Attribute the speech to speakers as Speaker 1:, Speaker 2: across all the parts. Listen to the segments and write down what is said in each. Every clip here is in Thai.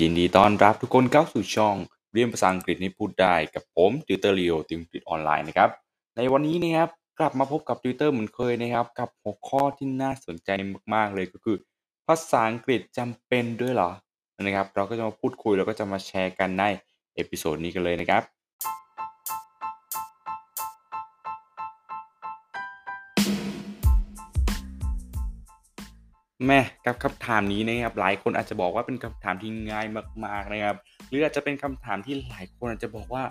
Speaker 1: ยินดีต้อนรับทุกคนเข้าสู่ช่อง เรียนภาษาอังกฤษให้พูดได้กับผมติวเตอร์ลีโอติวอังกฤษออนไลน์นะครับ ในวันนี้นะครับกลับมาพบกับติวเตอร์เหมือนเคยนะครับ กับหัวข้อที่น่าสนใจมากๆเลยก็คือ ภาษาอังกฤษจำเป็นด้วยเหรอนะครับ เราก็จะมาพูดคุยแล้วก็จะมาแชร์กันใน episode นี้กันเลยนะครับ แม่กับคำถามนี้นะครับหลายคนอาจจะบอกว่าเป็นคำถามที่ง่ายมากๆนะครับ หรืออาจจะเป็นคำถามที่หลายคนอาจจะบอกว่า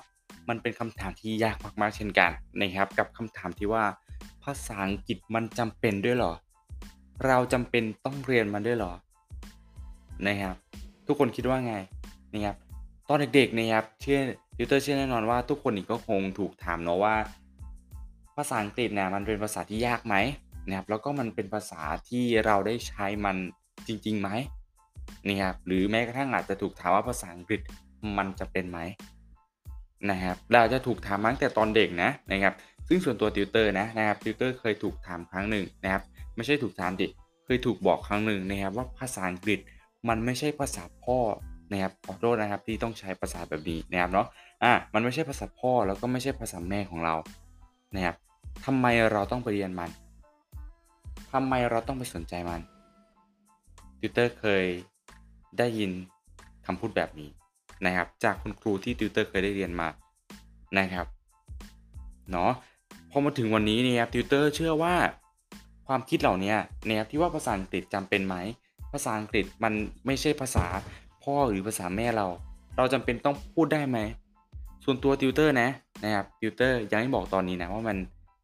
Speaker 1: มันเป็นคำถามที่ยากมากๆเช่นกันนะครับ กับคำถามที่ว่า ภาษาอังกฤษมันจำเป็นด้วยหรอ เราจำเป็นต้องเรียนมันด้วยหรอนะครับ ทุกคนคิดว่าไงนะครับตอนเด็กๆนะครับเชื่อติวเตอร์เชื่อแน่นอนว่าทุกคนอีกก็คงถูกถามเนาะว่า ภาษาอังกฤษเนี่ยมันเป็นภาษาที่ยากไหม นะครับแล้วก็มันเป็นภาษาที่เราได้ใช้มันจริงๆไหมนะครับหรือแม้กระทั่งอาจจะถูกถามว่าภาษาอังกฤษมันจะเป็นไหมนะครับเราจะถูกถามมาตั้งแต่ตอนเด็กนะนะครับ ซึ่งส่วนตัวติวเตอร์นะนะครับติวเตอร์เคยถูกถามครั้งหนึ่งนะครับ ไม่ใช่ถูกถามดิเคยถูกบอกครั้งหนึ่งนะครับว่าภาษาอังกฤษมันไม่ใช่ภาษาพ่อนะครับขอโทษนะครับที่ต้องใช้ภาษาแบบนี้นะครับเนาะอะมันไม่ใช่ภาษาพ่อแล้วก็ไม่ใช่ภาษาแม่ของเรานะครับทำไมเราต้องไปเรียนมัน ทำไมเราต้องไปสนใจมันติวเตอร์เคยได้ยินคำพูดแบบนี้นะครับ จากคุณครูที่ติวเตอร์เคยได้เรียนมานะครับเนาะพอมาถึงวันนี้นะครับติวเตอร์เชื่อว่าความคิดเหล่านี้นะครับที่ว่าภาษาอังกฤษจำเป็นไหม ภาษาอังกฤษมันไม่ใช่ภาษาพ่อหรือภาษาแม่เรา เราจำเป็นต้องพูดได้ไหม ส่วนตัวติวเตอร์นะนะครับติวเตอร์ยังไม่บอกตอนนี้นะว่ามัน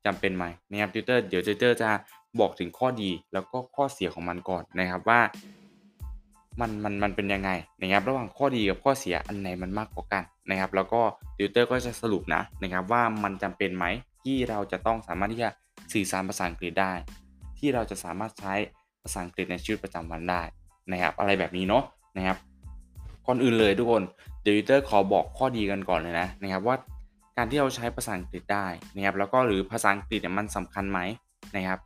Speaker 1: จำเป็นไหมนะครับติวเตอร์เดี๋ยวติวเตอร์จะ บอกถึงข้อดีแล้วก็ข้อเสียของมันก่อนนะครับว่า มันมันมันเป็นยังไงนะครับระหว่างข้อดีกับข้อเสียอันไหนมันมากกว่ากันนะครับ แล้วก็ติวเตอร์ก็จะสรุปนะนะครับว่ามันจำเป็นไหมที่เราจะต้องสามารถที่จะสื่อสารภาษาอังกฤษได้ ที่เราจะสามารถใช้ภาษาอังกฤษในชีวิตประจำวันได้นะครับอะไรแบบนี้เนาะนะครับก่อนอื่นเลยทุกคนเดี๋ยวติวเตอร์ขอบอกข้อดีกันก่อนเลยนะนะครับว่าการที่เราใช้ภาษาอังกฤษได้นะครับแล้วก็หรือภาษาอังกฤษเนี่ยมันสำคัญไหมนะครับ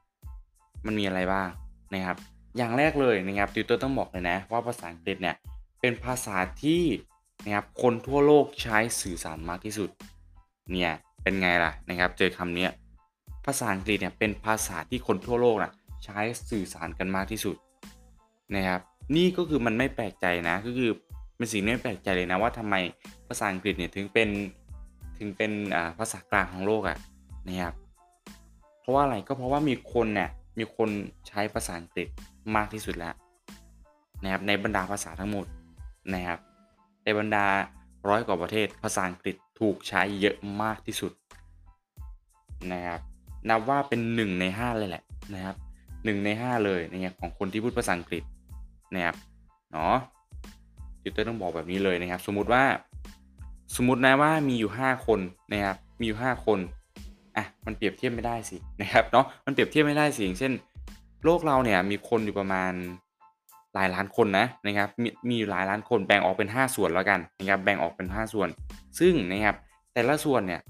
Speaker 1: มันมีอะไรบ้างนะครับ อย่างแรกเลยนะครับติวเตอร์ต้องบอกเลยนะว่าภาษาอังกฤษเนี่ยเป็นภาษาที่นะครับคนทั่วโลกใช้สื่อสารมากที่สุดเนี่ยเป็นไงล่ะนะครับ เจอคำนี้ภาษาอังกฤษเนี่ยเป็นภาษาที่คนทั่วโลกนะใช้สื่อสารกันมากที่สุดนะครับ นี่ก็คือมันไม่แปลกใจนะก็คือเป็นสิ่งไม่แปลกใจเลยนะว่าทำไมภาษาอังกฤษเนี่ยถึงเป็นถึงเป็นภาษากลางของโลกอะ่ะนะครับเพราะว่าอะไรก็เพราะว่ามีคนเนี่ย มีคนใช้ภาษาอังกฤษมากที่สุดแล้วนะครับในบรรดาภาษาทั้งหมดนะครับในบรรดาร้อยกว่าประเทศภาษาอังกฤษถูกใช้เยอะมากที่สุดนะครับนับว่าเป็น 1 ใน 5 เลยแหละนะครับ1ใน 5 เลยนะครับของคนที่พูดภาษาอังกฤษนะครับเนาะติวเตอร์ต้องบอกแบบนี้เลยนะครับ สมมุติว่าสมมตินะว่ามีอยู่ 5 คนนะครับมีอยู่ 5 คน อะมันเปรียบเทียบไม่ได้สินะครับเนาะมันเปรียบเทียบไม่ได้สิอย่างเช่น โลกเราเนี่ยมีคนอยู่ประมาณหลายล้านคนนะนะครับมีมีอยู่หลายล้านคนแบ่งออกเป็น 5 ส่วนแล้วกันนะครับแบ่งออกเป็น 5 ส่วน ซึ่งนะครับแต่ละส่วนเนี่ย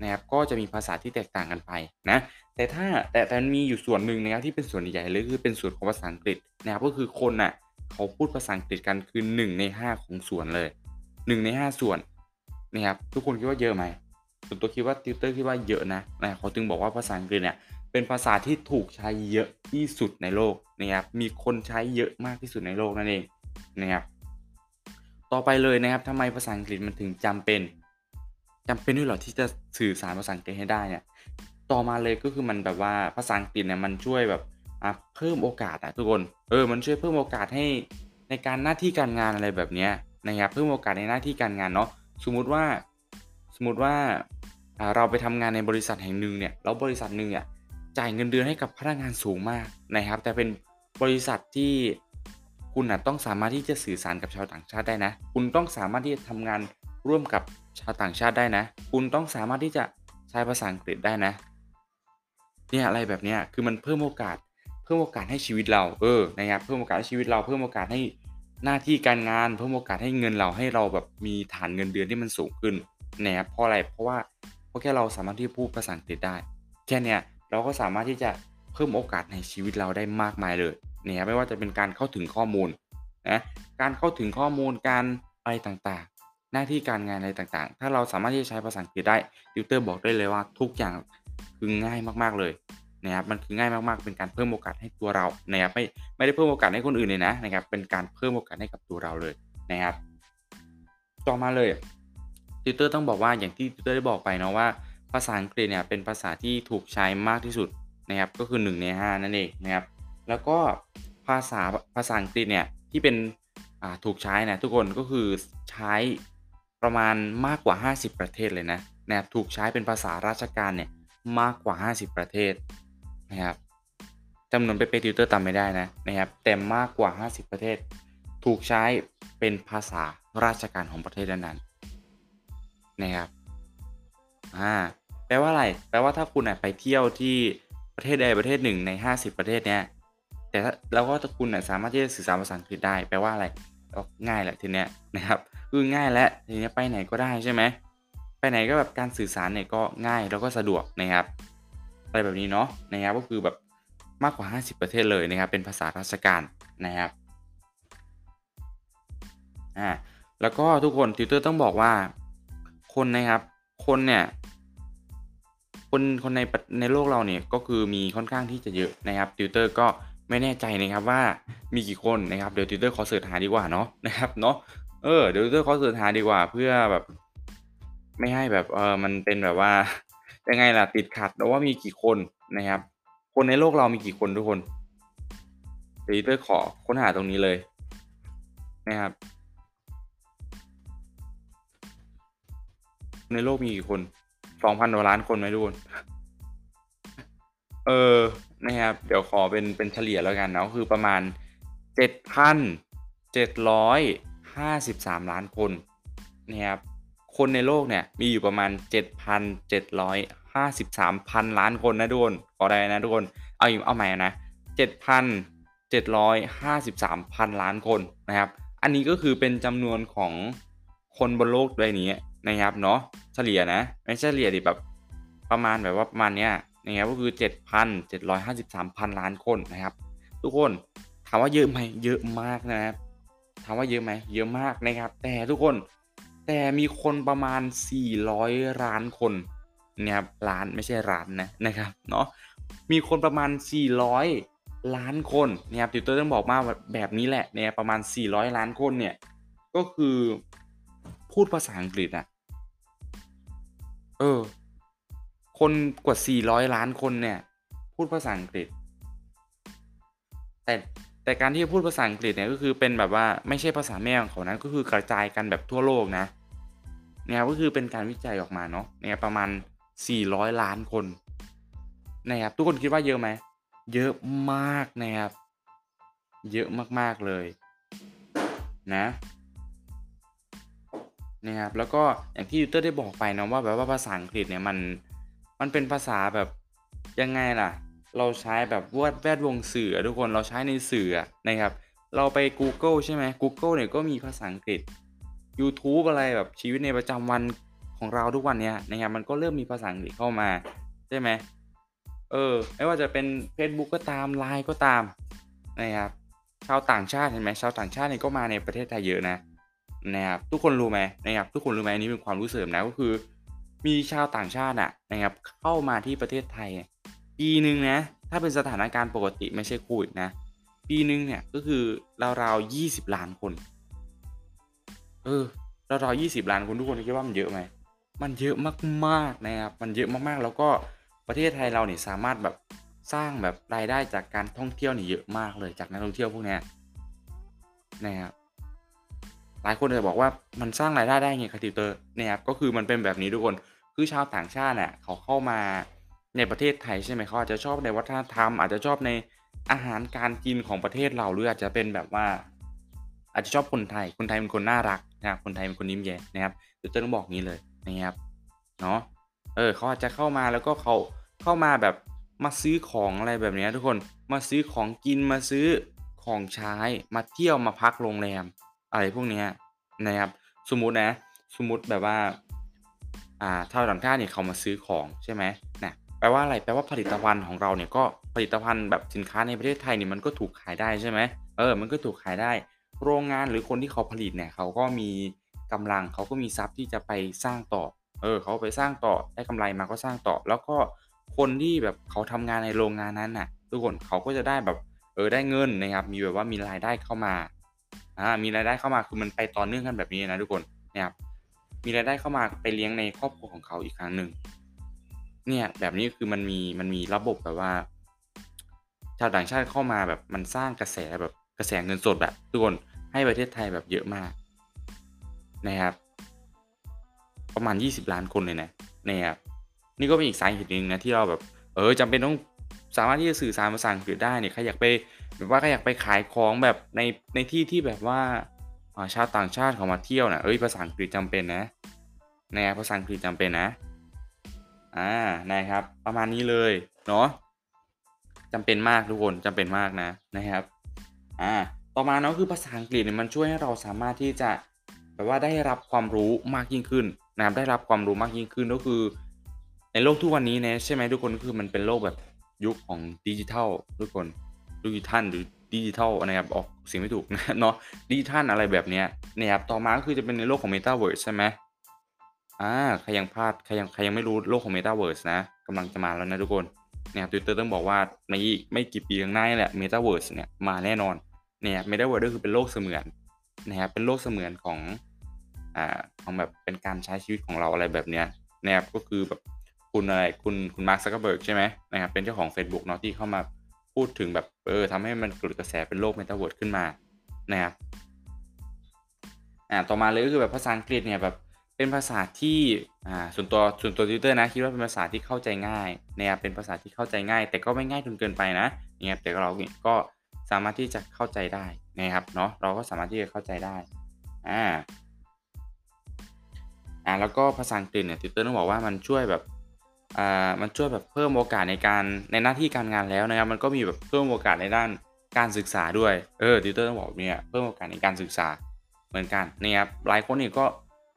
Speaker 1: นะครับก็จะมีภาษาที่แตกต่างกันไปนะแต่ถ้าแต่แต่มีอยู่ส่วนหนึ่งนะครับที่เป็นส่วนใหญ่เลยคือเป็นส่วนของภาษาอังกฤษนะครับก็คือคนน่ะเขาพูดภาษาอังกฤษกันคือ1ใน 5 ของส่วนเลย 1 ใน 5 ส่วนนะครับทุกคนคิดว่าเยอะไหม ส่วนตัวคิดว่าติวเตอร์คิดว่าเยอะนะนะเขาจึงบอกว่าภาษาอังกฤษเนี่ยเป็นภาษาที่ถูกใช้เยอะที่สุดในโลกนะครับมีคนใช้เยอะมากที่สุดในโลกนั่นเองนะครับต่อไปเลยนะครับทำไมภาษาอังกฤษมันถึงจำเป็นจำเป็นด้วยหรอที่จะสื่อสารภาษาอังกฤษให้ได้เนี่ยต่อมาเลยก็คือมันแบบว่าภาษาอังกฤษเนี่ยมันช่วยแบบเพิ่มโอกาสอะทุกคนเออมันช่วยเพิ่มโอกาสให้ในการหน้าที่การงานอะไรแบบนี้นะครับเพิ่มโอกาสในหน้าที่การงานเนาะสมมุติว่าสมมติว่า เราไปทำงานในบริษัทแห่งหนึ่งเนี่ยแล้วบริษัทหนึ่งเนี่ยจ่ายเงินเดือนให้กับพนักงานสูงมากนะครับ แต่เป็นบริษัทที่คุณนะต้องสามารถที่จะสื่อสารกับชาวต่างชาติได้นะ คุณต้องสามารถที่จะทำงานร่วมกับชาวต่างชาติได้นะ คุณต้องสามารถที่จะใช้ภาษาอังกฤษได้นะ เนี่ยอะไรแบบนี้คือมันเพิ่มโอกาส เพิ่มโอกาสให้ชีวิตเรา เออ นะครับ เพิ่มโอกาสให้ชีวิตเรา เพิ่มโอกาสให้หน้าที่การงาน เพิ่มโอกาสให้เงินเราให้เราแบบมีฐานเงินเดือนที่มันสูงขึ้นนะครับ เพราะอะไร เพราะว่า ราะแค่เราสามารถที่พูดภาษาอังกฤษได้ แค่เนี้ยเราก็สามารถที่จะเพิ่มโอกาสในชีวิตเราได้มากมายเลยนะครับไม่ว่าจะเป็นการเข้าถึงข้อมูลนะการเข้าถึงข้อมูลการอะไรต่างๆ หน้าที่การงานอะไรต่างๆ ถ้าเราสามารถที่จะใช้ภาษาอังกฤษได้ติวเตอร์บอกได้เลยว่าทุกอย่างคือง่ายมากๆเลยนะครับมันคือง่ายมากๆ เป็นการเพิ่มโอกาสให้ตัวเรานะครับไม่ไม่ได้เพิ่มโอกาสให้คนอื่นเลยนะนะครับเป็นการเพิ่มโอกาสให้กับตัวเราเลยนะครับ ต่อมาเลย ติวเตอร์ต้องบอกว่าอย่างที่ติวเตอร์ได้บอกไปเนาะว่า ภาษาอังกฤษเนี่ยเป็นภาษาที่ถูกใช้มากที่สุดนะครับก็คือ 1 ใน 5 นั่นเองนะครับแล้วก็ภาษาภาษาอังกฤษเนี่ยที่เป็นถูกใช้นะทุกคนก็คือใช้ประมาณมากกว่า 50 ประเทศเลยนะนะครับถูกใช้เป็นภาษาราชการเนี่ยมากกว่า 50 ประเทศนะครับจำนวนเป๊ะๆติวเตอร์ตามไม่ได้นะนะครับแต่มากกว่า 50 ประเทศ ถูกใช้เป็นภาษาราชการของประเทศนั้นๆ นะครับ อ่า แปลว่าอะไร แปลว่าถ้าคุณไปเที่ยวที่ประเทศใดประเทศหนึ่งใน 50 ประเทศเนี้ย แต่แล้วก็ถ้าคุณสามารถที่จะสื่อสารภาษาอังกฤษได้ แปลว่าอะไรง่ายแหละทีเนี้ยนะครับคือง่ายและทีเนี้ยไปไหนก็ได้ใช่ไหม ไปไหนก็แบบการสื่อสารเนี่ยก็ง่ายแล้วก็สะดวกนะครับอะไรแบบนี้เนาะนะครับก็คือแบบมากกว่า 50 ประเทศเลยนะครับ เป็นภาษาราชการนะครับอ่าแล้วก็ทุกคนติวเตอร์ต้องบอกว่า คนนะครับ คนเนี่ยคนคนในในโลกเราเนี่ยก็คือมีค่อนข้างที่จะเยอะนะครับติวเตอร์ก็ไม่แน่ใจนะครับว่ามีกี่คนนะครับเดี๋ยวติวเตอร์ขอ search หาดีกว่าเนาะนะครับเนาะเออเดี๋ยวติวเตอร์ขอ search หาดีกว่าเพื่อแบบ ไม่ให้แบบเออมันเป็นแบบว่ายังไงล่ะติดขัดแล้วว่ามีกี่คนนะครับ คนในโลกเรามีกี่คนทุกคนเดี๋ยวติวเตอร์ขอค้นหาตรงนี้เลยนะครับ ในโลกมีกี่คนสองพันกว่าล้านคนไหมทุกคนเออนะครับ เดี๋ยวขอเป็นเป็นเฉลี่ยแล้วกันนะคือประมาณเจ็ดพันเจ็ดร้อยห้าสิบสามล้านคนนะครับคนในโลกเนี่ยมีอยู่ประมาณเจ็ดพันเจ็ดร้อยห้าสิบสามพันล้านคนนะทุกคนขอได้นะทุกคนเอาอีกเอาใหม่นะเจ็ดพันเจ็ดร้อยห้าสิบสามพันล้านคนนะครับ อันนี้ก็คือเป็นจำนวนของคนบนโลกใบนี้ นะครับเนาะเฉลี่ยนะ ไม่ใช่เฉลี่ยดิแบบประมาณแบบว่าประมาณเนี้ยนะครับก็คือ 7,753พันล้านคนนะครับ ทุกคนถามว่าเยอะไหมเยอะมากนะครับถามว่าเยอะไหมเยอะมากนะครับ แต่ทุกคนแต่มีคนประมาณ 400 ล้านคนนะครับล้านไม่ใช่ล้านนะนะครับเนาะมีคนประมาณ 400 ล้านคนนะครับติวเตอร์ต้องบอกมาแบบนี้แหละเนี่ยประมาณ 400 ล้านคนเนี่ยก็คือพูดภาษาอังกฤษอะ เออ คนกว่า 400 ล้านคนเนี่ย พูดภาษาอังกฤษ แต่แต่การที่พูดภาษาอังกฤษเนี่ยก็คือเป็นแบบว่าไม่ใช่ภาษาแม่ของเขานั้นก็คือกระจายกันแบบทั่วโลกนะเนี่ยก็คือเป็นการวิจัยออกมาเนาะเนี่ยประมาณ 400 ล้านคนนะครับทุกคนคิดว่าเยอะไหมเยอะมากนะครับ เยอะมากๆเลย นะ นะครับแล้วก็อย่างที่ยูเตอร์ได้บอกไปนะว่าแบบว่าภาษาอังกฤษเนี่ยมันมันเป็นภาษาแบบยังไงล่ะ เราใช้แบบวดแวดวงสื่อทุกคนเราใช้ในสื่อนะครับ เราไป Google ใช่ไหม Google เนี่ยก็มีภาษาอังกฤษ YouTube อะไรแบบชีวิตในประจำวันของเราทุกวันเนี้ยนะครับมันก็เริ่มมีภาษาอังกฤษเข้ามาใช่ไหมเออไม่ว่าจะเป็น Facebook ก็ตามไลน์ก็ตามนะครับชาวต่างชาติเห็นไหมชาวต่างชาติเนี่ยก็มาในประเทศไทยเยอะนะ นะครับทุกคนรู้ไหมนะครับทุกคนรู้ไหมอันนี้เป็นความรู้เสริมนะก็คือ มีชาวต่างชาติอะนะครับเข้ามาที่ประเทศไทยปีหนึ่งนะถ้าเป็นสถานการณ์ปกติไม่ใช่โควิดนะปีหนึ่งเนี่ยก็คือราวๆยี่สิบล้านคน เออราวๆยี่สิบล้านคนทุกคนคิดว่ามันเยอะไหมมันเยอะมากๆนะครับมันเยอะมากๆแล้วก็ประเทศไทยเราเนี่ยสามารถแบบสร้างแบบรายได้จากการท่องเที่ยวนี่เยอะมากเลยจากนักท่องเที่ยวพวกนี้นะครับ หลายคนจะบอกว่ามันสร้างรายได้ได้ไงคาติวเตอร์เนี่ยครับก็คือมันเป็นแบบนี้ทุกคนคือชาวต่างชาติเนี่ยเขาเข้ามาในประเทศไทยใช่ไหมเขาอาจจะชอบในวัฒนธรรม อาจจะชอบในอาหารการกินของประเทศเราหรืออาจจะเป็นแบบว่า อาจจะชอบคนไทย คนไทยเป็นคนน่ารักนะครับคนไทยเป็นคนยิ้มแย้มนะครับติวเตอร์ต้องบอกงี้เลยนะครับเนาะเออเขาอาจจะเข้ามาแล้วก็เขาเข้ามาแบบมาซื้อของอะไรแบบนี้ทุกคนมาซื้อของกินมาซื้อของใช้มาเที่ยวมาพักโรงแรม อะไรพวกนี้นะครับ สมมุตินะ สมมุติแบบว่า อ่าชาวต่างชาติเนี่ยเขามาซื้อของใช่ไหมนะแปลว่าอะไร แปลว่าผลิตภัณฑ์ของเราเนี่ยก็ผลิตภัณฑ์แบบสินค้าในประเทศไทยเนี่ยมันก็ถูกขายได้ใช่ไหมเออ มันก็ถูกขายได้ โรงงานหรือคนที่เขาผลิตเนี่ยเขาก็มีกำลังเขาก็มีทรัพย์ที่จะไปสร้างต่อ เออ เขาไปสร้างต่อได้กำไรมาก็สร้างต่อ แล้วก็คนที่แบบเขาทำงานในโรงงานนั้นน่ะ ทุกคนเขาก็จะได้แบบเออได้เงินนะครับ มีแบบว่ามีรายได้เข้ามา อ่ามีรายได้เข้ามาคือมันไปต่อเนื่องกันแบบนี้นะทุกคนนะครับมีรายได้เข้ามาไปเลี้ยงในครอบครัวของเขาอีกครั้งหนึ่งเนี่ยแบบนี้คือมันมีมันมีระบบแบบว่า ชาวต่างชาติเข้ามาแบบมันสร้างกระแสแบบกระแสเงินสดแบบทุกคนให้ประเทศไทยแบบเยอะมากนะครับ ประมาณ 20 ล้านคนเลยนะนะครับนี่ก็เป็นอีกสาเหตุหนึ่งนะที่เราแบบ เออจำเป็นต้องสามารถที่จะสื่อสารภาษาอังกฤษได้เนี่ยใครอยากไป แบบว่าใครอยากไปขายของแบบในในที่ที่แบบว่าชาวต่างชาติเขามาเที่ยวนะเอ้ยภาษาอังกฤษจำเป็นนะนะภาษาอังกฤษจำเป็นนะอ่านะครับ ประมาณนี้เลยเนาะจำเป็นมากทุกคนจำเป็นมากนะนะครับอ่าต่อมาเนาะคือภาษาอังกฤษเนี่ยมันช่วยให้เราสามารถที่จะแบบว่าได้รับความรู้มากยิ่งขึ้นนะครับได้รับความรู้มากยิ่งขึ้นก็คือ ในโลกทุกวันนี้เนี่ยใช่ไหมทุกคนคือมันเป็นโลกแบบยุคของดิจิทัลทุกคน ดิจิทัลหรือดิจิทัลนะครับออกเสียงไม่ถูกเนาะดิจิทัลอะไรแบบเนี้ยนะครับต่อมาก็คือจะเป็นในโลกของ Metaverse ใช่ไหมอ่าใครยังพลาดใครยังใครยังไม่รู้โลกของ Metaverse นะกำลังจะมาแล้วนะทุกคนนะครับติวเตอร์ต้องบอกว่าในอีกไม่กี่ปีข้างหน้าแหละ Metaverse เนี่ยมาแน่นอนเนี่ย Metaverse ก็คือเป็นโลกเสมือนนะครับเป็นโลกเสมือนของอ่าของแบบเป็นการใช้ชีวิตของเราอะไรแบบเนี้ยนะครับก็คือแบบคุณอะไรคุณคุณมาร์คซักเกอร์เบิร์กใช่ไหมนะครับเป็นเจ้าของ Facebook เนาะที่เข้ามา พูดถึงแบบเออทำให้มันเกิดกระแสเป็นโลก Metaverse ขึ้นมานะครับอ่าต่อมาเลยก็คือแบบภาษาอังกฤษเนี่ยแบบเป็นภาษาที่อ่าส่วนตัวส่วนตัวติวเตอร์นะคิดว่าเป็นภาษาที่เข้าใจง่ายนะครับเป็นภาษาที่เข้าใจง่าย แต่ก็ไม่ง่ายจนเกินไปนะเนี่ยแต่เราก็สามารถที่จะเข้าใจได้นะครับเนาะเราก็สามารถที่จะเข้าใจได้อ่าอ่าแล้วก็ภาษาอังกฤษเนี่ยติวเตอร์ต้องบอกว่ามันช่วยแบบ อ่ามันช่วยแบบเพิ่มโอกาสในการในหน้าที่การงานแล้วนะครับ มันก็มีแบบเพิ่มโอกาสในด้านการศึกษาด้วย เออทิวเตอร์ต้องบอกเนี่ยเพิ่มโอกาสในการศึกษาเหมือนกันนะครับหลายคนเนี่ยก็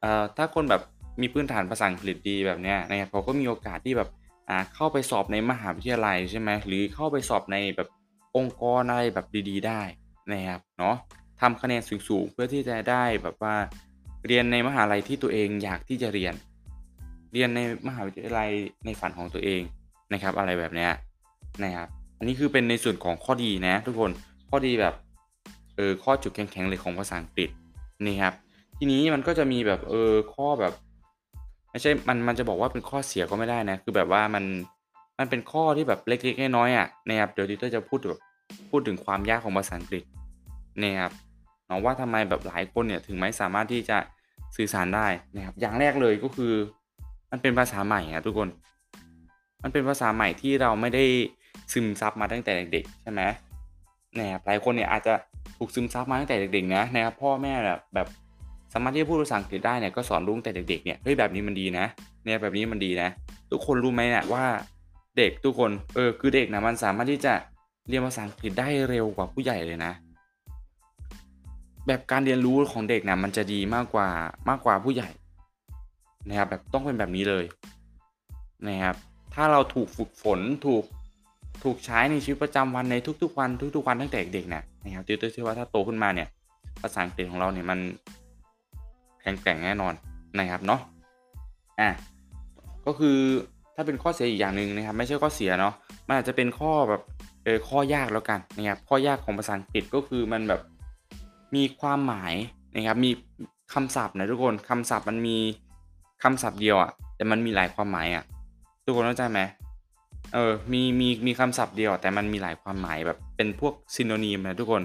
Speaker 1: เอ่อถ้าคนแบบมีพื้นฐานภาษาอังกฤษดีแบบเนี้ยนะครับเขาก็มีโอกาสที่แบบอ่าเข้าไปสอบในมหาวิทยาลัยใช่ไหมหรือเข้าไปสอบในแบบองค์กรอะไรแบบดี ๆ ได้นะครับเนาะทำคะแนนสูงๆเพื่อที่จะได้แบบว่าเรียนในมหาลัยที่ตัวเองอยากที่จะเรียน เรียนในมหาวิทยาลัยในฝันของตัวเองนะครับ อะไรแบบเนี้ยนะครับอันนี้คือเป็นในส่วนของข้อดีนะ ทุกคนข้อดีแบบเออข้อจุดแข็งๆเลยของภาษาอังกฤษนี่ครับทีนี้มันก็จะมีแบบเออข้อแบบไม่ใช่มันมันจะบอกว่าเป็นข้อเสียก็ไม่ได้นะคือแบบว่ามันมันเป็นข้อที่แบบเล็กๆน้อยๆอะนะครับเดี๋ยวดิเตอร์จะพูดแบบพูดถึงความยากของภาษาอังกฤษนะครับเนาะว่าทำไมแบบหลายคนเนี่ยถึงไม่สามารถที่จะสื่อสารได้นะครับอย่างแรกเลยก็คือ มันเป็นภาษาใหม่อะทุกคน มันเป็นภาษาใหม่ที่เราไม่ได้ซึมซับมาตั้งแต่เด็กๆใช่ไหมนะครับหลายคนเนี่ยอาจจะถูกซึมซับมาตั้งแต่เด็กๆนะนะครับพ่อแม่แบบแบบสามารถที่จะพูดภาษาอังกฤษได้เนี่ยก็สอนลูกแต่เด็กๆเนี่ยเฮ้ยแบบนี้มันดีนะเนี่ยแบบนี้มันดีนะ ทุกคนรู้ไหมเนี่ยว่าเด็กทุกคนเออคือเด็กนะมันสามารถที่จะเรียนภาษาอังกฤษได้เร็วกว่าผู้ใหญ่เลยนะ แบบการเรียนรู้ของเด็กนะมันจะดีมากกว่ามากกว่าผู้ใหญ่ นะครับแบบต้องเป็นแบบนี้เลยนะครับถ้าเราถูกฝึกฝนถูกถูกใช้ในชีวิตประจำวันในทุกๆวันทุกๆวันตั้งแต่เด็กเนี่ยนะครับติวเตอร์เชื่อว่าถ้าโตขึ้นมาเนี่ยภาษาอังกฤษของเราเนี่ยมันแข็งแกร่งแน่นอนนะครับเนาะอะก็คือถ้าเป็นข้อเสียอีกอย่างหนึ่งนะครับ ไม่ใช่ข้อเสียเนาะมันอาจจะเป็นข้อแบบเออข้อยากแล้วกันนะครับข้อยากของภาษาอังกฤษก็คือมันแบบมีความหมายนะครับมีคำศัพท์นะทุกคนคำศัพท์มันมี คำศัพท์เดียวอะ่ะ แต่มันมีหลายความหมายอะ่ะ ทุกคนเข้าใจไหมเออ มีมีมีคำศัพท์เดียว แต่มันมีหลายความหมายแบบเป็นพวกซินโนนิมนะทุกคน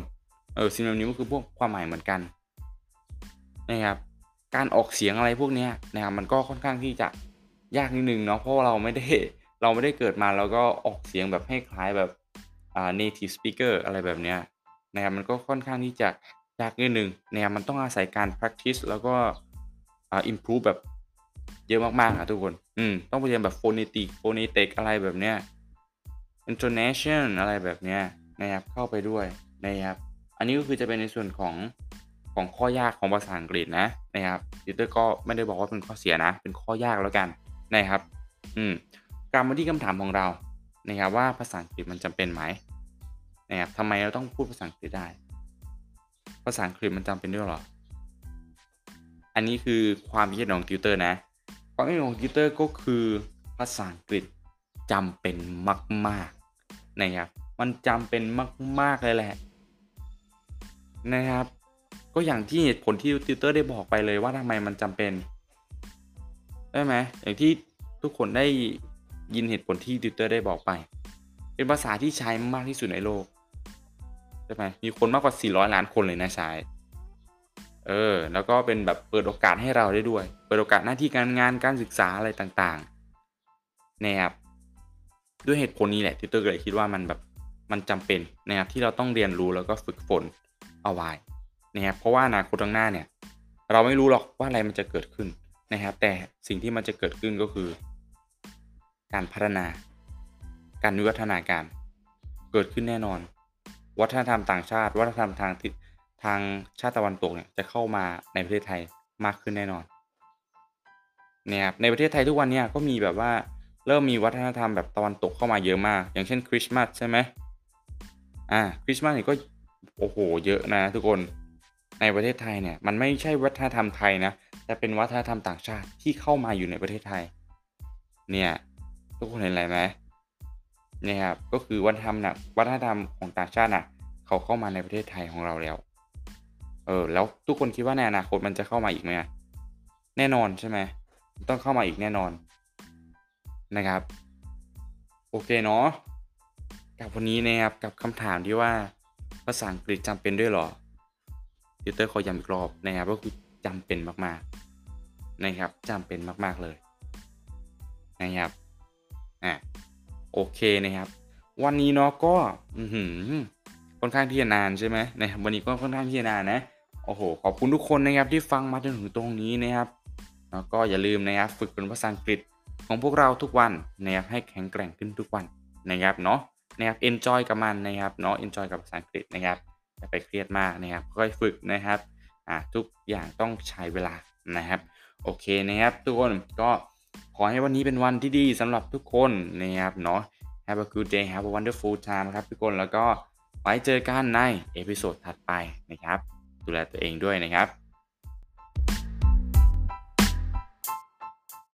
Speaker 1: เออซินโนนิมก็คือพวกความหมายเหมือนกันนะครับ การออกเสียงอะไรพวกนี้นะครับมันก็ค่อนข้างที่จะยากนิดนึงเนาะเพราะเราไม่ได้เราไม่ได้เกิดมาแล้วก็ออกเสียงแบบให้คล้ายแบบอ่า native speaker อะไรแบบเนี้ยนะครับมันก็ค่อนข้างที่จะยากนิดนึงนะครับมันต้องอาศัยการ practice แล้วก็อ่า improve แบบ เยอะมากๆอะทุกคน อืม ต้องไปเรียนแบบ phonetic phonetic อะไรแบบเนี้ย intonation อะไรแบบเนี้ยนะครับ เข้าไปด้วยนะครับ อันนี้ก็คือจะเป็นในส่วนของของข้อยากของภาษาอังกฤษนะนะครับติวเตอร์ก็ไม่ได้บอกว่าเป็นข้อเสียนะ เป็นข้อยากแล้วกันนะครับ อืมกลับมาที่คำถามของเรานะครับว่าภาษาอังกฤษมันจำเป็นไหมนะครับทำไมเราต้องพูดภาษาอังกฤษได้ ภาษาอังกฤษมันจำเป็นด้วยหรอ อันนี้คือความคิดเห็นของติวเตอร์นะ ความคิดเห็นของติวเตอร์ก็คือภาษาอังกฤษจำเป็นมากๆนะครับมันจำเป็นมาก ๆ เลยแหละนะครับ ก็อย่างที่เหตุผลที่ติวเตอร์ได้บอกไปเลยว่าทำไมมันจำเป็นได้ไหมอย่างที่ทุกคนได้ยินเหตุผลที่ติวเตอร์ได้บอกไป เป็นภาษาที่ใช้มากที่สุดในโลกใช่ไหมมีคนมากกว่า 400 ล้านคนเลยนะใช้ เออ แล้วก็เป็นแบบเปิดโอกาสให้เราได้ด้วย เปิดโอกาสหน้าที่การงานการศึกษาอะไรต่างๆนะครับด้วยเหตุผลนี้แหละติวเตอร์ก็เลยคิดว่ามันแบบมันจำเป็นนะครับที่เราต้องเรียนรู้แล้วก็ฝึกฝนเอาไว้นะครับเพราะว่าอนาคตข้างหน้าเนี่ย เราไม่รู้หรอกว่าอะไรมันจะเกิดขึ้นนะครับ แต่สิ่งที่มันจะเกิดขึ้นก็คือ การพัฒนา การวิวัฒนาการ เกิดขึ้นแน่นอน วัฒนธรรมต่างชาติ วัฒนธรรมทางทิศ ทางชาติตะวันตกเนี่ยจะเข้ามาในประเทศไทยมากขึ้นแน่นอนเนี่ยครับในประเทศไทยทุกวันเนี่ยก็มีแบบว่าเริ่มมีวัฒนธรรมแบบตะวันตกเข้ามาเยอะมาก อย่างเช่นคริสต์มาสใช่ไหมอ่าคริสต์มาสเนี่ยก็โอ้โหเยอะนะทุกคนในประเทศไทยเนี่ยมันไม่ใช่วัฒนธรรมไทยนะแต่เป็นวัฒนธรรมต่างชาติที่เข้ามาอยู่ในประเทศไทย เนี่ยทุกคนเห็นอะไรไหมเนี่ยครับก็คือวัฒนธรรมนะวัฒนธรรมของต่างชาตินะเขาเข้ามาในประเทศไทยของเราแล้ว เออ แล้วทุกคนคิดว่าในอนาคตมันจะเข้ามาอีกไหมแน่นอนใช่ไหมต้องเข้ามาอีกแน่นอนนะครับ โอเคเนาะกับวันนี้นะครับกับคำถามที่ว่าภาษาอังกฤษจำเป็นด้วยหรอติวเตอร์ขอย้ำอีกรอบนะครับก็คือจำเป็นมากๆนะครับจำเป็นมากๆเลยนะครับอะโอเคนะครับ วันนี้เนาะก็อืค่อนข้างที่จะนานใช่ไหมนะครับวันนี้ก็ค่อนข้างที่จะนานนะ โอ้โห ขอบคุณทุกคนนะครับที่ฟังมาจนถึงตรงนี้นะครับ แล้วก็อย่าลืมนะครับฝึกเป็นภาษาอังกฤษของพวกเราทุกวันนะครับให้แข็งแกร่งขึ้นทุกวันนะครับเนาะนะครับ enjoy กับมันนะครับเนาะ enjoy กับภาษาอังกฤษนะครับอย่าไปเครียดมากนะครับค่อยฝึกนะครับอ่าทุกอย่างต้องใช้เวลานะครับ โอเคนะครับทุกคนก็ขอให้วันนี้เป็นวันที่ดีสำหรับทุกคนนะครับเนาะ Have a good day Have a wonderful time ครับทุกคนแล้วก็ไว้เจอกันใน episode ถัดไปนะครับ ดูแลตัวเองด้วยนะครับ